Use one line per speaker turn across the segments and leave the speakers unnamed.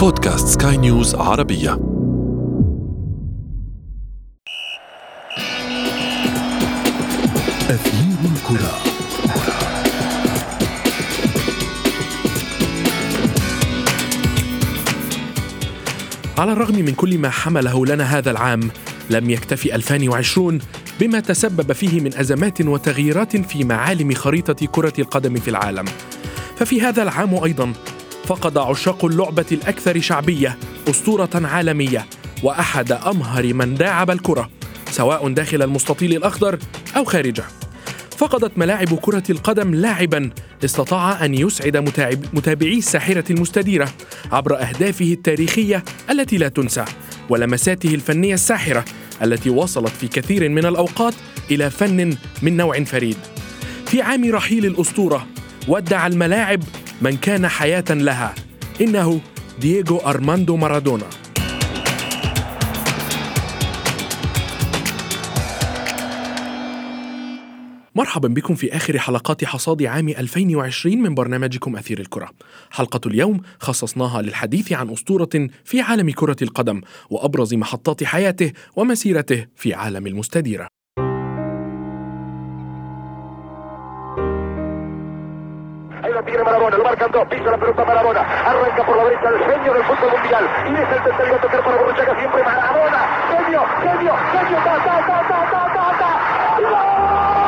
بودكاست سكاي نيوز عربية.
أثير الكرة.
على الرغم من كل ما حمله لنا هذا العام لم يكتفي 2020 بما تسبب فيه من أزمات وتغييرات في معالم خريطة كرة القدم في العالم. ففي هذا العام أيضا فقد عشاق اللعبة الأكثر شعبية أسطورة عالمية وأحد أمهر من داعب الكرة سواء داخل المستطيل الأخضر أو خارجه فقدت ملاعب كرة القدم لاعبا استطاع أن يسعد متابعي الساحرة المستديرة عبر أهدافه التاريخية التي لا تنسى ولمساته الفنية الساحرة التي وصلت في كثير من الأوقات إلى فن من نوع فريد. في عام رحيل الأسطورة ودع الملاعب من كان حياة لها إنه دييغو أرماندو مارادونا مرحبا بكم في آخر حلقات حصاد عام 2020 من برنامجكم أثير الكرة. حلقة اليوم خصصناها للحديث عن أسطورة في عالم كرة القدم وأبرز محطات حياته ومسيرته في عالم المستديرة.
Ahí la tiene Marabona, lo marcan dos, pisa la pelota Marabona, arranca por la derecha el genio del fútbol mundial. Y es el tercero a tocar para Borruchaga siempre Marabona, genio, genio, genio, ta, ta, ta, ta, ta, ta, ta.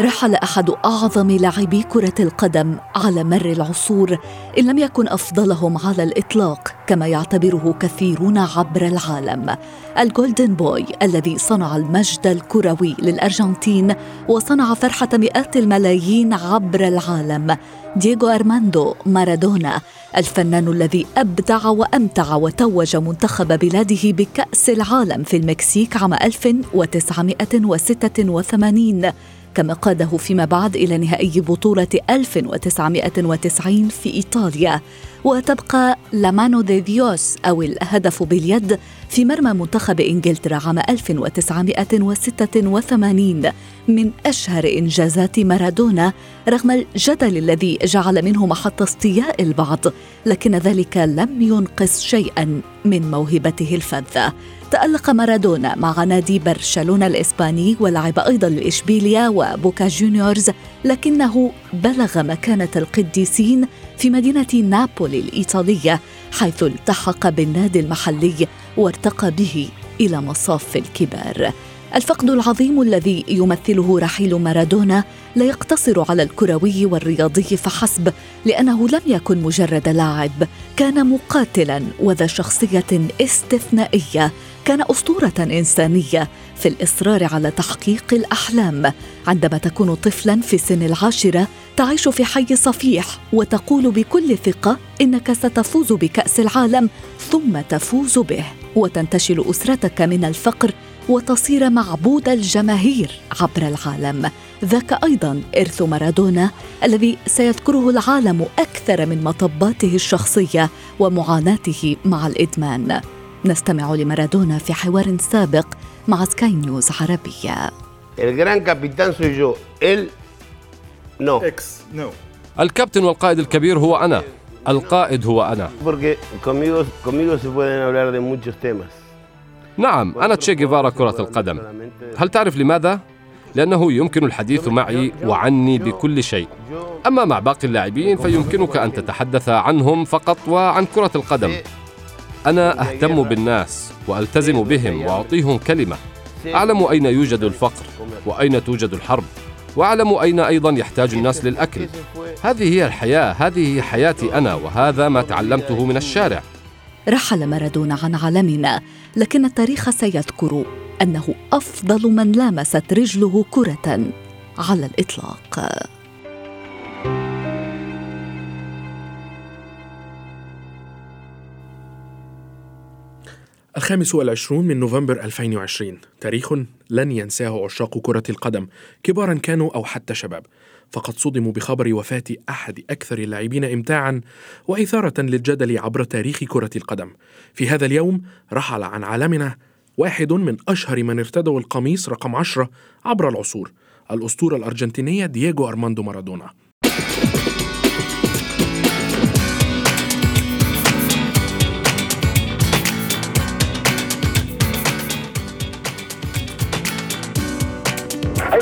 رحل أحد أعظم لاعبي كرة القدم على مر العصور إن لم يكن أفضلهم على الإطلاق كما يعتبره كثيرون عبر العالم. الجولدن بوي الذي صنع المجد الكروي للأرجنتين وصنع فرحة مئات الملايين عبر العالم. دييغو أرماندو مارادونا الفنان الذي أبدع وأمتع وتوج منتخب بلاده بكأس العالم في المكسيك عام 1986 كما قاده فيما بعد إلى نهائي بطولة 1990 في إيطاليا وتبقى la mano de Dios أو الهدف باليد في مرمى منتخب إنجلترا عام 1986 من أشهر إنجازات مارادونا رغم الجدل الذي جعل منه محط استياء البعض لكن ذلك لم ينقص شيئا من موهبته الفذة. تألق مارادونا مع نادي برشلونة الإسباني ولعب أيضا لإشبيليا وبوكا جونيورز لكنه بلغ مكانة القديسين في مدينة نابولي الإيطالية حيث التحق بالنادي المحلي وارتقى به إلى مصاف الكبار. الفقد العظيم الذي يمثله رحيل مارادونا لا يقتصر على الكروي والرياضي فحسب لأنه لم يكن مجرد لاعب. كان مقاتلا وذا شخصية استثنائية. كان أسطورة إنسانية في الإصرار على تحقيق الأحلام. عندما تكون طفلا في سن العاشرة تعيش في حي صفيح وتقول بكل ثقة إنك ستفوز بكأس العالم ثم تفوز به. وتنتشل أسرتك من الفقر وتصير معبود الجماهير عبر العالم. ذاك أيضا إرث مارادونا الذي سيذكره العالم أكثر من مطباته الشخصية ومعاناته مع الإدمان. نستمع لمارادونا في حوار سابق مع سكاي نيوز
عربية.
الكابتن والقائد الكبير هو أنا. القائد هو أنا. نعم أنا تشي جيفارا كرة القدم. هل تعرف لماذا؟ لأنه يمكن الحديث معي وعني بكل شيء. أما مع باقي اللاعبين فيمكنك أن تتحدث عنهم فقط وعن كرة القدم. أنا أهتم بالناس وألتزم بهم وأعطيهم كلمة. أعلم أين يوجد الفقر وأين توجد الحرب. وأعلم أين أيضا يحتاج الناس للأكل. هذه هي الحياة هذه حياتي أنا وهذا ما تعلمته من الشارع.
رحل مارادونا عن عالمنا لكن التاريخ سيذكر أنه أفضل من لامست رجله كرة على الإطلاق.
الخامس والعشرون من نوفمبر 2020 تاريخ لن ينساه عشاق كرة القدم كبارا كانوا أو حتى شباب. فقد صدموا بخبر وفاة أحد أكثر اللاعبين إمتاعا وإثارة للجدل عبر تاريخ كرة القدم. في هذا اليوم رحل عن عالمنا واحد من أشهر من ارتدوا القميص رقم عشرة عبر العصور الأسطورة الأرجنتينية دييغو أرماندو مارادونا.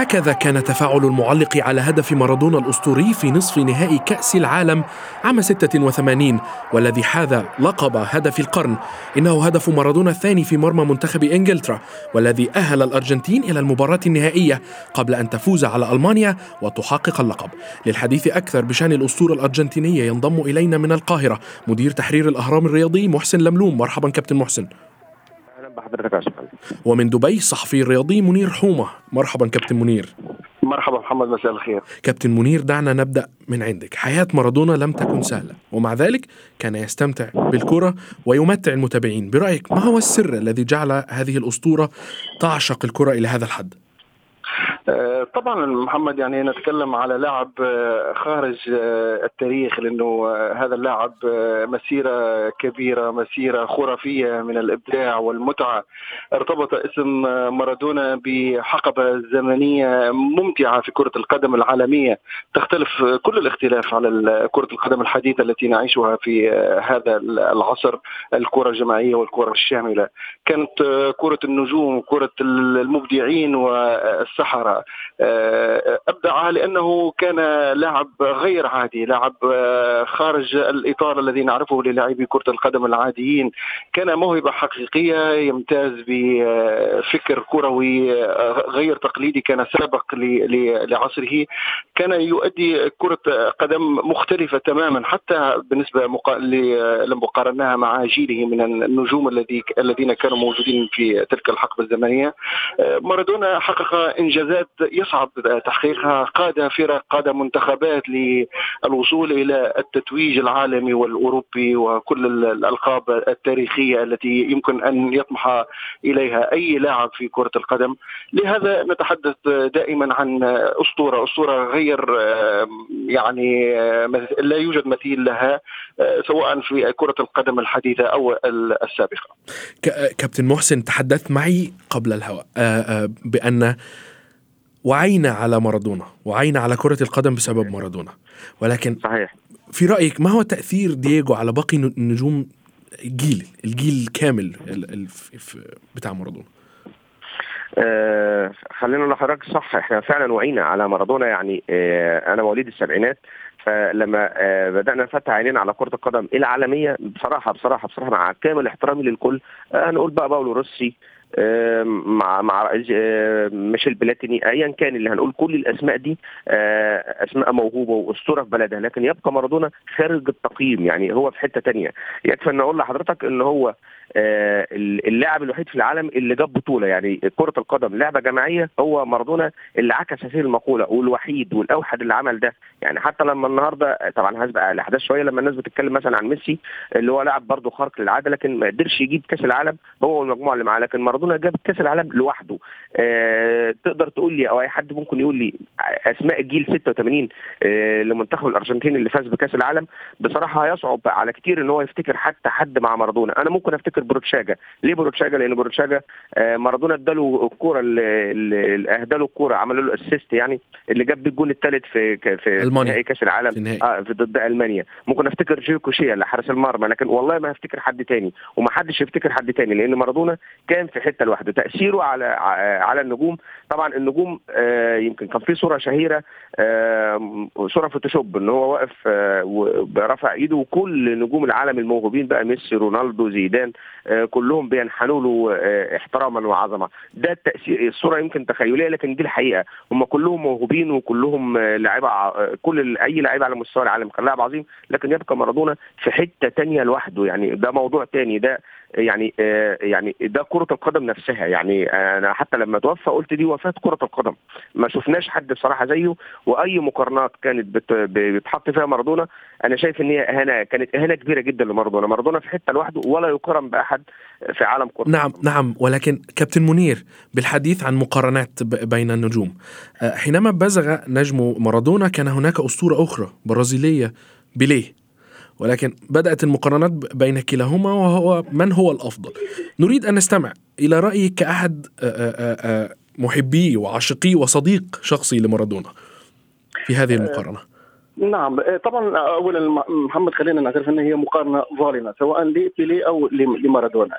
هكذا كان تفاعل المعلق على هدف مارادونا الأسطوري في نصف نهائي كأس العالم عام 86 والذي حاز لقب هدف القرن. إنه هدف مارادونا الثاني في مرمى منتخب إنجلترا والذي أهل الأرجنتين إلى المباراة النهائية قبل أن تفوز على ألمانيا وتحقق اللقب. للحديث أكثر بشأن الأسطورة الأرجنتينية ينضم إلينا من القاهرة مدير تحرير الأهرام الرياضي محسن لملوم. مرحبا كابتن محسن.
بحضرتك يا
ومن دبي الصحفي الرياضي منير حومة. مرحبا كابتن منير.
مرحبا محمد مساء الخير.
كابتن منير دعنا نبدأ من عندك. حياة مارادونا لم تكن سهلة ومع ذلك كان يستمتع بالكرة ويمتع المتابعين. برأيك ما هو السر الذي جعل هذه الأسطورة تعشق الكرة إلى هذا الحد؟
طبعا محمد يعني نتكلم على لاعب آه، خارج آه، التاريخ لأنه هذا اللاعب مسيرة كبيرة مسيرة خرافية من الإبداع والمتعة. ارتبط اسم مارادونا بحقبة زمنية ممتعة في كرة القدم العالمية. تختلف كل الاختلاف على كرة القدم الحديثة التي نعيشها في هذا العصر الكرة الجماعية والكرة الشاملة. كانت كرة النجوم كرة المبدعين والسحرة. آه، أبدع لأنه كان لاعب غير عادي لاعب آه، خارج الإطار الذي نعرفه للاعبي كرة القدم العاديين. كان موهبة حقيقية يمتاز بفكر كروي آه، غير تقليدي كان سابق لعصره. كان يؤدي كرة قدم مختلفة تماما حتى بالنسبة لما قارناها مع جيله من النجوم الذين كانوا موجودين في تلك الحقبة الزمنية. مارادونا حقق انجازات يصعب تحقيقها قاد فرق قاد منتخبات للوصول إلى التتويج العالمي والأوروبي وكل الألقاب التاريخية التي يمكن أن يطمح إليها أي لاعب في كرة القدم. لهذا نتحدث دائما عن أسطورة أسطورة غير يعني لا يوجد مثيل لها سواء في كرة القدم الحديثة أو السابقة.
كابتن محسن تحدثت معي قبل الهواء بأن وعينا على مارادونا وعينا على كرة القدم بسبب مارادونا. ولكن
صحيح.
في رأيك ما هو تأثير دييغو على باقي نجوم الجيل الجيل الكامل بتاع مارادونا؟
آه خلينا نقول لحضرتك صح. إحنا فعلا وعينا على مارادونا يعني آه أنا مواليد السبعينات فلما آه بدأنا نفتح عينينا على كرة القدم العالمية بصراحة بصراحة بصراحة مع كامل احترامي للكل آه نقول بقى باولو روسي مع مع ميشيل بلاتيني ايا كان اللي هنقول كل الأسماء دي آه، أسماء موهوبة وأسطورة في بلدها لكن يبقى مارادونا خارج التقييم يعني هو في حتة تانية. يكفي أن أقول لحضرتك إن هو آه، اللاعب الوحيد في العالم اللي جاب بطولة. يعني كرة القدم لعبة جماعية هو مارادونا اللي عكس هذه المقولة والوحيد والأوحد اللي عمل ده. يعني حتى لما النهارده طبعا هسبق الأحداث شوية لما الناس بتتكلم مثلا عن ميسي اللي هو لاعب برضه خارق للعادة لكن ما قدرش يجيب كأس العالم هو والمجموعة اللي معاه. لكن مارادونا جاب كأس العالم لوحده. آه تقدر تقول لي أو أي حد ممكن يقول لي اسماء الجيل 86 آه لمنتخب الأرجنتين اللي فاز بكأس العالم بصراحة هيصعب على كتير إن هو يفتكر حتى حد مع مارادونا. أنا ممكن أفتكر بروتشاجا. ليه بروتشاجا؟ لأن بروتشاجا آه مارادونا اداله الكورة اللي اهدى له الكورة عمل له assist يعني اللي جاب الجول الثالث في في نهائي كأس العالم. في آه في ضد ألمانيا. ممكن أفتكر جويكوتشيا اللي حارس المرمى لكن والله ما هفتكر حد تاني. وما حدش يفتكر حد تاني لأن مارادونا كان في حتة لوحده. تأثيره على على النجوم. طبعا النجوم آه يمكن كان في صورة شهيرة آه صورة فوتوشوب إن هو واقف آه برفع إيده وكل نجوم العالم الموهوبين بقى ميسي رونالدو زيدان آه كلهم بينحنوا له آه احتراما وعظمة. ده التاثير الصورة يمكن تخيلية لكن دي الحقيقة. هم كلهم موهوبين وكلهم آه لعيبه آه كل أي لعيب على مستوى العالم كان لاعب عظيم لكن يبقى مارادونا في حتة تانية لوحده. يعني ده موضوع تاني. ده يعني آه يعني ده كرة القدم نفسها. يعني أنا حتى لما توفى قلت دي وفاة كرة القدم. ما شفناش حد بصراحة زيه وأي مقارنات كانت بتحط فيها مارادونا أنا شايف إن هي إهانة كانت إهانة كبيرة جدا لمارادونا. مارادونا في حتة لوحده ولا يقارن بأحد في عالم كرة
نعم نعم. ولكن كابتن منير بالحديث عن مقارنات بين النجوم حينما بزغ نجم مارادونا كان هناك أسطورة أخرى برازيلية بيليه. ولكن بدأت المقارنات بين كلاهما وهو من هو الأفضل. نريد أن نستمع إلى رأيك كأحد محبي وعاشقي وصديق شخصي لمارادونا في هذه المقارنة.
نعم. طبعا اولا محمد خلينا نعترف ان هي مقارنة ظالمة سواء لبيلي أو لمارادونا.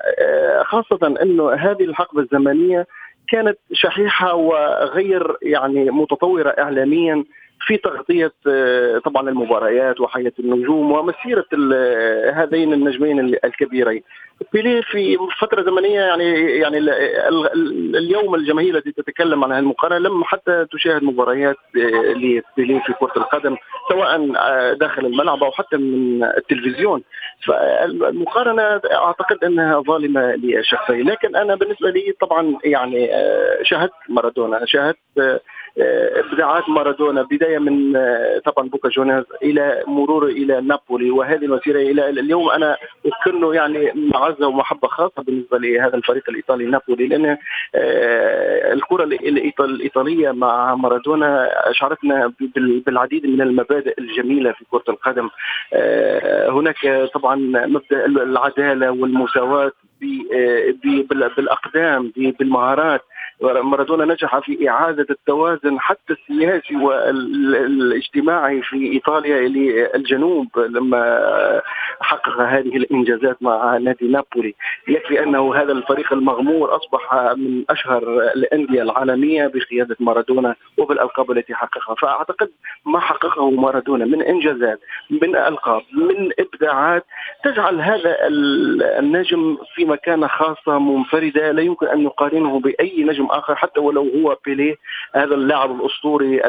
خاصة إنه هذه الحقبة الزمنية كانت شحيحة وغير يعني متطورة اعلاميا. في تغطية آه، طبعا المباريات وحياة النجوم ومسيرة هذين النجمين الكبيرين. بيليه في فترة زمنية يعني يعني اليوم الجماهير التي تتكلم عن هذه المقارنة لم حتى تشاهد مباريات آه، لبيليه في كرة القدم سواء آه، داخل الملعب أو حتى من التلفزيون. فالمقارنة أعتقد أنها ظالمة لشخصي لكن أنا بالنسبة لي طبعا يعني شاهدت مارادونا شاهدت ابداعات مارادونا بداية من آه، طبعا بوكا جونيرز إلى مرور إلى نابولي وهذه المسيره إلى اليوم أنا اكن يعني معزة ومحبة خاصة بالنسبة لهذا الفريق الإيطالي نابولي لأن آه، الكرة الإيطالية مع مارادونا اشعرتنا بالعديد من المبادئ الجميلة في كرة القدم. آه، هناك طبعا مبدأ العدالة والمساواة بالأقدام بالمهارات. مارادونا نجح في إعادة التوازن حتى السياسي والإجتماعي في إيطاليا للجنوب لما حقق هذه الإنجازات مع نادي نابولي. يكفي أنه هذا الفريق المغمور أصبح من أشهر الأندية العالمية بقيادة مارادونا وبالألقاب التي حققها. فأعتقد ما حققه مارادونا من إنجازات من ألقاب من إبداعات تجعل هذا النجم في مكانة خاصة منفردة. لا يمكن أن نقارنه بأي نجم آخر حتى ولو هو بيليه هذا اللاعب الأسطوري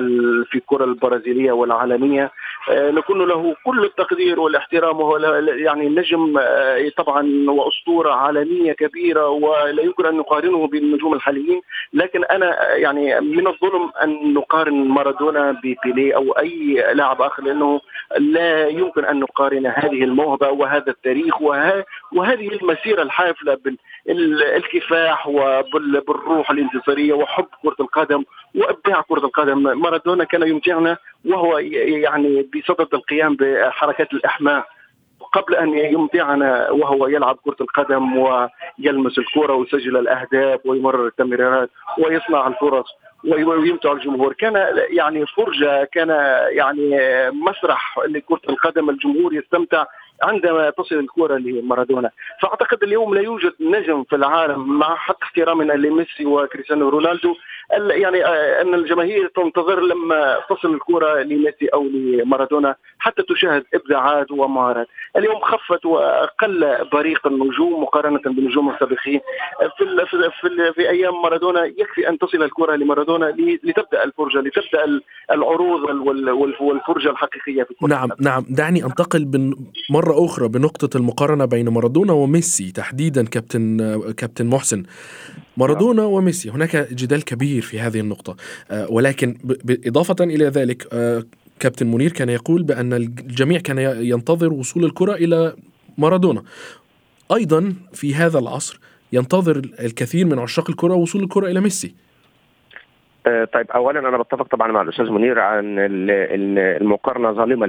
في الكرة البرازيلية والعالمية. آه، نكون له كل التقدير والاحترام وهو يعني نجم آه، طبعا وأسطورة عالمية كبيرة ولا يمكن أن نقارنه بالنجوم الحاليين لكن أنا يعني من الظلم أن نقارن مارادونا ببيليه أو أي لاعب آخر لأنه لا يمكن أن نقارن هذه الموهبة وهذا التاريخ وهذه المسيرة الحافلة بالكفاح وبالروح الانتصاريه وحب كرة القدم وإبداع كرة القدم. مارادونا كان يمتعنا وهو يعني بصدد القيام بحركات الأحماء. قبل أن يمتعنا وهو يلعب كرة القدم ويلمس الكرة ويسجل الأهداف ويمرر التمريرات ويصنع الفرص ويمتع الجمهور. كان يعني فرجة كان يعني مسرح لكرة القدم. الجمهور يستمتع عندما تصل الكرة لمارادونا. فأعتقد اليوم لا يوجد نجم في العالم مع حتى احترامنا لميسي وكريستيانو رونالدو. يعني آه، أن الجماهير تنتظر لما تصل الكرة لميسي أو لمارادونا حتى تشاهد إبداعات ومهارات. اليوم خفت وقل بريق النجوم مقارنة بالنجوم السابقين. في في, في, في أيام مارادونا يكفي أن تصل الكرة لمارادونا لتبدأ الفرجة لتبدأ العروض والفرجة الحقيقية في
نعم نعم. دعني أنتقل مرة أخرى بنقطة المقارنة بين مارادونا وميسي تحديدا كابتن كابتن محسن. مارادونا وميسي. هناك جدال كبير في هذه النقطة. آه، ولكن إضافة إلى ذلك آه، كابتن منير كان يقول بأن الجميع كان ينتظر وصول الكرة إلى مارادونا. أيضا في هذا العصر ينتظر الكثير من عشاق الكرة وصول الكرة إلى ميسي.
طيب اولا أنا بتفق طبعا مع الأستاذ منير عن المقارنة ظالمة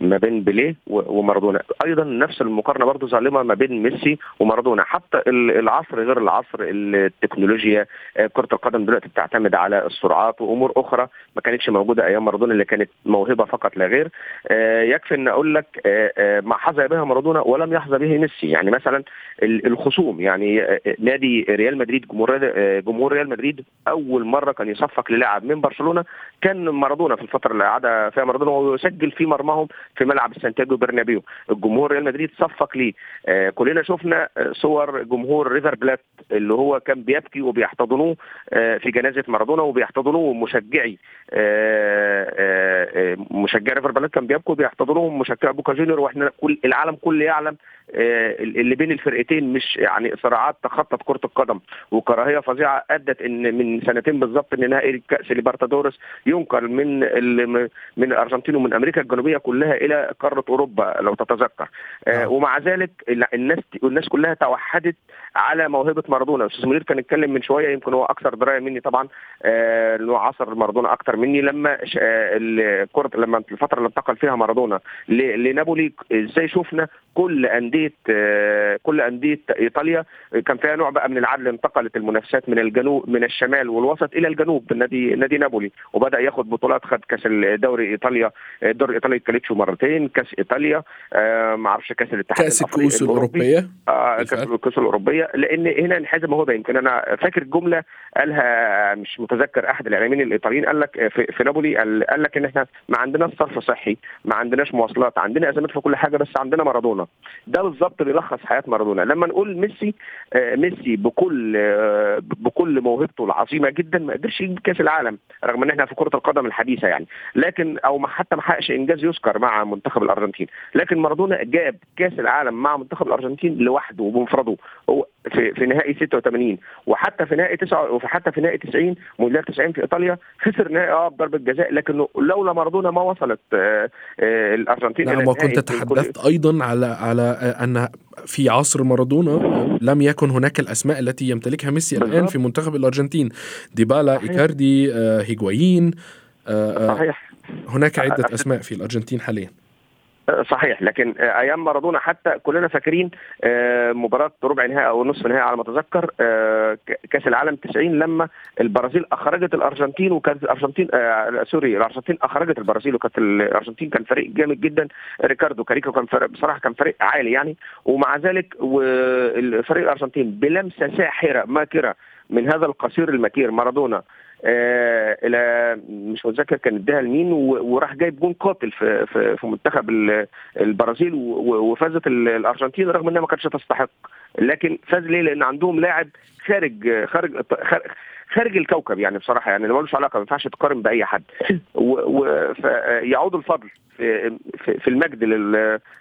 ما بين بيليه ومارادونا. أيضا نفس المقارنة برضه ظالمة ما بين ميسي ومارادونا. حتى العصر غير العصر التكنولوجيا آه، كرة القدم دلوقتي بتعتمد على السرعات وأمور أخرى ما كانتش موجودة أيام مارادونا اللي كانت موهبة فقط لا غير. آه، يكفي إن أقول لك ما حظى بها مارادونا ولم يحظى به ميسي. يعني مثلا الخصوم يعني نادي ريال مدريد جمهور جمهور ريال مدريد أو أول مرة كان يصفق للاعب من برشلونة. كان مارادونا في الفترة اللي قعد فيها مارادونا ويسجل في مرماهم في ملعب السانتياغو برنابيو. الجمهور ريال مدريد صفق ليه. آه كلنا شفنا صور جمهور ريفر بلات اللي هو كان بيبكي وبيحتضنوه آه في جنازة مارادونا وبيحتضنوه مشجعي. آه آه, آه، مشجعي ريفر بلات كان بيبكوا وبيحتضنوهم مشجعي بوكا جونيور وإحنا كل العالم كله يعلم آه، اللي بين الفرقتين مش يعني صراعات تخطت كرة القدم. وكراهية فظيعة أدت إن من سنة سنتين بالظبط إن نهائي كأس ليبرتادورس ينقل من من الارجنتين ومن أمريكا الجنوبية كلها إلى قارة أوروبا لو تتذكر. آه ومع ذلك الناس الناس كلها توحدت على موهبة مارادونا. أستاذ منير كان اتكلم من شوية يمكن هو أكثر دراية مني طبعا. آه إنه عصر مارادونا أكثر مني. لما آه الكرة لما الفترة اللي انتقل فيها مارادونا لنابولي إزاي شفنا كل أندية آه كل أندية إيطاليا كان فيها نوع بقى من العدل انتقلت المنافسات من الجنوب من الشمال والوسط إلى الجنوب نادي نادي نابولي وبدأ ياخد بطولات خد كأس الدوري إيطاليا الدوري الايطالي الكاليتشو مرتين كأس إيطاليا آه ما أعرفش كأس الاتحاد
كأس الكؤوس الأوروبية.
آه كأس الكؤوس الأوروبية. لأن هنا انحاز موهبه يمكن أنا فاكر جملة قالها مش متذكر أحد الاعلاميين الإيطاليين قال لك في, في نابولي قال, قال لك إن إحنا ما عندناش صرف صحي ما عندناش مواصلات عندنا أزمات في كل حاجة بس عندنا مارادونا. ده بالظبط بيلخص حياة مارادونا. لما نقول ميسي آه ميسي بكل آه بكل موهبته العظيمة جدا ما قدرش يجيب كاس العالم رغم إن إحنا في كرة القدم الحديثة يعني. لكن أو حتى ما حققش إنجاز يذكر مع منتخب الأرجنتين. لكن مارادونا جاب كاس العالم مع منتخب الأرجنتين لوحده وبمفرده. هو في في نهائي 86 وحتى في نهائي 9 وحتى في نهائي 90 مونديال 90 في إيطاليا خسر نهائي آه بضربة جزاء لكنه لولا مارادونا ما وصلت آه آه الأرجنتين
نعم وكنت تحدثت أيضا على على أن في عصر مارادونا لم يكن هناك الأسماء التي يمتلكها ميسي الآن في منتخب الأرجنتين. ديبالا إيكاردي آه هيغوايين آه
صحيح.
هناك عدة أسماء في الأرجنتين حاليا.
صحيح لكن أيام مارادونا حتى كلنا فاكرين مباراة ربع نهائي أو نصف نهائي على ما أتذكر كأس العالم 90 لما البرازيل أخرجت الأرجنتين وكانت الأرجنتين sorry الأرجنتين أخرجت البرازيل وكانت الأرجنتين كان فريق جامد جدا. ريكاردو كاريكا كان فريق بصراحة كان فريق عالي يعني. ومع ذلك فريق الأرجنتين بلمسة ساحرة ماكرة من هذا القصير المكير مارادونا آه إلى مش متذكر كان اداها لمين وراح جايب جون قاتل في في, في منتخب البرازيل وفازت الأرجنتين رغم إنها ما كانتش تستحق. لكن فاز ليه؟ لأن عندهم لاعب خارج خارج خارج الكوكب يعني بصراحة يعني ملوش علاقة ما ينفعش تقارن بأي حد. ويعود الفضل. في في المجد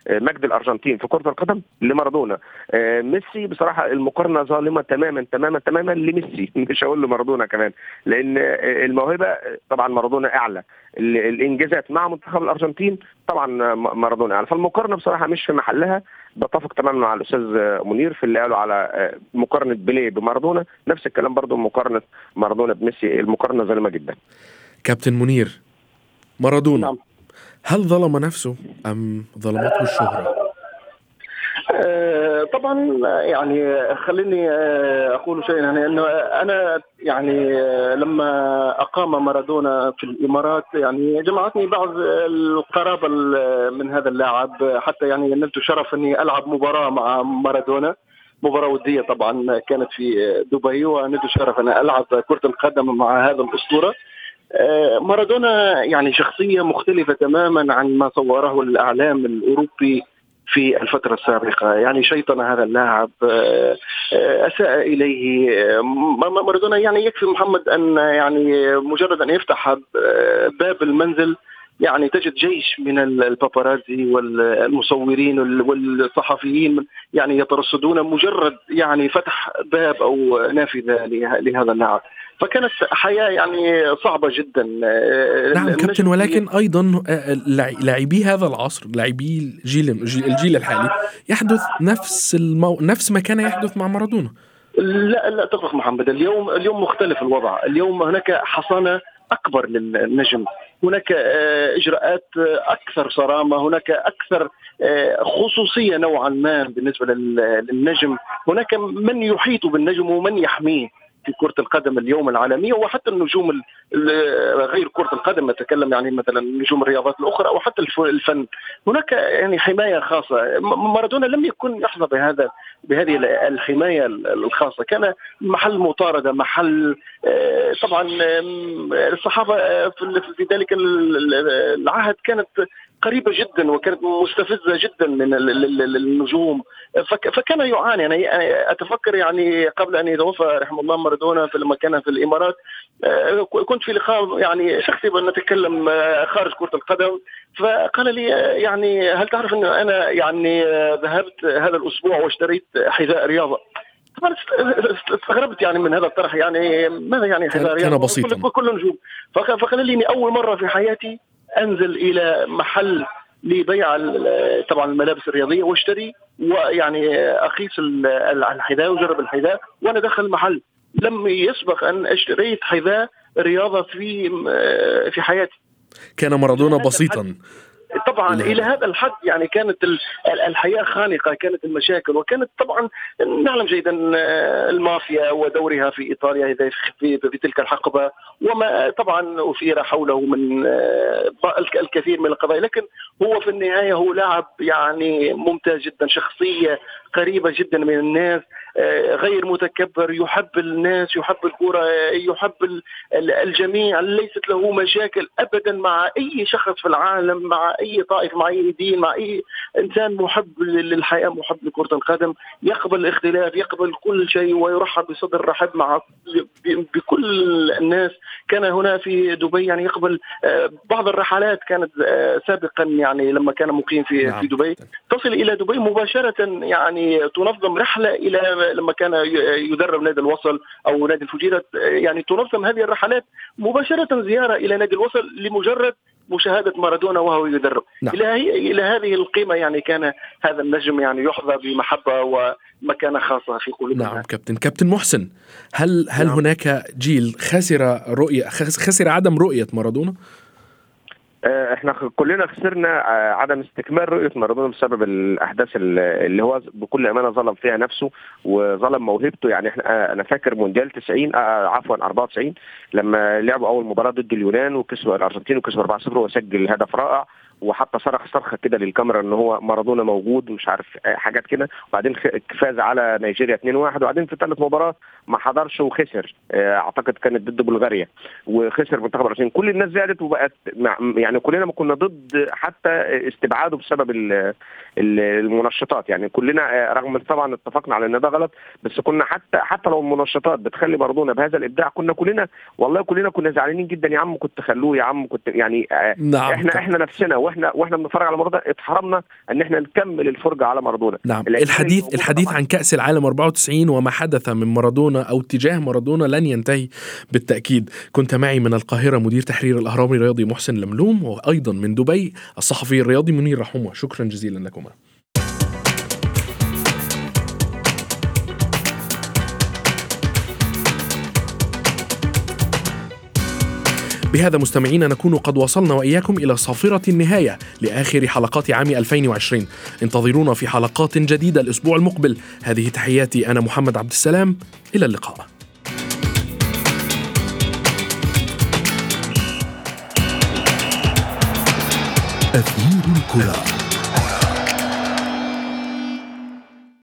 مجد الأرجنتين في كرة القدم لمارادونا. ميسي بصراحة المقارنة ظالمة تماما تماما تماما لميسي. مش هقول لمارادونا كمان لأن الموهبة طبعا مارادونا أعلى. الإنجازات مع منتخب الأرجنتين طبعا مارادونا أعلى. فالمقارنة بصراحة مش في محلها. بتفق تماما مع الأستاذ منير في اللي قاله على مقارنة بيليه بمارادونا. نفس الكلام برضه مقارنة مارادونا بميسي. المقارنة ظالمة جدا.
كابتن منير مارادونا. نعم. هل ظلم نفسه أم ظلمته الشهرة؟
أه طبعا يعني خليني أقول شيئا. يعني أنه أنا يعني لما أقام مارادونا في الإمارات يعني جمعتني بعض القرابة من هذا اللاعب. حتى يعني نلت شرف أني ألعب مباراة مع مارادونا. مباراة ودية طبعا كانت في دبي ونلت شرف أن ألعب كرة القدم مع هذا الأسطورة. مارادونا يعني شخصية مختلفة تماما عن ما صوره الإعلام الأوروبي في الفترة السابقة. يعني شيطن هذا اللاعب أساء إليه. مارادونا يعني يكفي محمد أن يعني مجرد أن يفتح باب المنزل يعني تجد جيش من الباباراتزي والمصورين والصحفيين يعني يترصدون مجرد يعني فتح باب أو نافذة لهذا اللاعب. فكانت حياة يعني صعبة جدا.
نعم كابتن ولكن أيضا لاعبي هذا العصر لاعبي الجيل الجيل الحالي يحدث نفس المو... نفس ما كان يحدث مع مارادونا.
لا لا تفرق محمد. اليوم اليوم مختلف الوضع. اليوم هناك حصانة أكبر للنجم. هناك إجراءات أكثر صرامة. هناك أكثر خصوصية نوعا ما بالنسبة للنجم. هناك من يحيط بالنجم ومن يحميه. في كرة القدم اليوم العالمية وحتى النجوم غير كرة القدم نتكلم يعني مثلا نجوم الرياضات الأخرى أو حتى الفن. هناك يعني حماية خاصة. مارادونا لم يكن يحظى بهذا بهذه الحماية الخاصة. كان محل مطاردة محل طبعا الصحابة في ذلك العهد كانت قريبة جدا وكانت مستفزة جدا من النجوم. فكان يعاني. أنا أتفكر يعني قبل أن يتوفى رحمه الله مارادونا لما كان في الإمارات كنت في لقاء يعني شخصي نتكلم خارج كرة القدم. فقال لي يعني هل تعرف انه أنا يعني ذهبت هذا الأسبوع واشتريت حذاء رياضة؟ طبعا استغربت يعني من هذا الطرح. يعني ماذا يعني
حذار كان بسيطا.
كل نجوم. فخليني أول مرة في حياتي أنزل إلى محل لبيع طبعا الملابس الرياضية واشتري ويعني اقيس الحذاء وجرب الحذاء وأنا داخل المحل. لم يسبق أن اشتريت حذاء رياضة في في حياتي.
كان مارادونا بسيطا.
طبعا إلى هذا الحد يعني كانت الحياة خانقة كانت المشاكل وكانت طبعا نعلم جيدا المافيا ودورها في إيطاليا في, في تلك الحقبة وما طبعا أثير حوله من الكثير من القضايا لكن هو في النهاية هو لاعب يعني ممتاز جدا شخصية قريبة جدا من الناس غير متكبر يحب الناس يحب الكرة يحب الجميع ليست له مشاكل أبدا مع أي شخص في العالم مع أي طائفة مع أي دين مع أي إنسان محب للحياة محب لكرة القدم. يقبل الاختلاف يقبل كل شيء ويرحب بصدر رحب مع بكل الناس. كان هنا في دبي يعني يقبل آه، بعض الرحلات كانت آه، سابقا يعني لما كان مقيم في نعم. في دبي. تصل إلى دبي مباشرة يعني تنظم رحلة إلى لما كان يدرب نادي الوصل أو نادي الفجيرة. يعني تنظم هذه الرحلات مباشرة زيارة إلى نادي الوصل لمجرد مشاهدة مارادونا وهو يدرب نعم. إلى إلى هذه القيمة يعني كان هذا النجم يعني يحظى بمحبة ومكانة خاصة في قلوبنا
نعم كابتن كابتن محسن هل هل نعم. هناك جيل خسر رؤيه خسر عدم رؤية مارادونا؟
آه، إحنا كلنا خسرنا آه، عدم استكمال رؤية مارادونا بسبب الأحداث اللي هو بكل أمانة ظلم فيها نفسه وظلم موهبته. يعني إحنا آه، أنا فاكر مونديال 90 عفوا 94 لما لعبوا أول مباراة ضد اليونان وكسبوا الأرجنتين وكسبوا 4-0 وسجل هدف رائع. وحتى صرخ صرخه كده للكاميرا إن هو مارادونا موجود مش عارف حاجات كده. وبعدين فاز على نيجيريا 2-1 وبعدين في ثالث مباراة ما حضرش وخسر أعتقد كانت ضد بلغاريا. وخسر منتخب الارجنتين كل الناس زادت وبقت يعني كلنا ما كنا ضد حتى استبعاده بسبب المنشطات. يعني كلنا رغم طبعا اتفقنا على إن ده غلط بس كنا حتى حتى لو المنشطات بتخلي مارادونا بهذا الإبداع كنا كلنا والله كلنا كنا زعلانين جدا. يا عم كنت خلوه يا عم كنت يعني نعم. إحنا إحنا نفسنا. وإحنا وإحنا بنتفرج على مارادونا اتحرمنا ان إحنا نكمل الفرجة على مارادونا.
نعم. الحديث الحديث عن كأس العالم 94 وما حدث من مارادونا أو اتجاه مارادونا لن ينتهي بالتأكيد. كنت معي من القاهرة مدير تحرير الاهرام الرياضي محسن لملوم وأيضا من دبي الصحفي الرياضي منير رحومة. شكرا جزيلا لكما. بهذا مستمعينا نكون قد وصلنا وإياكم إلى صافرة النهاية لآخر حلقات عام 2020 انتظرونا في حلقات جديدة الأسبوع المقبل. هذه تحياتي أنا محمد عبد السلام. إلى اللقاء. أثير الكرة.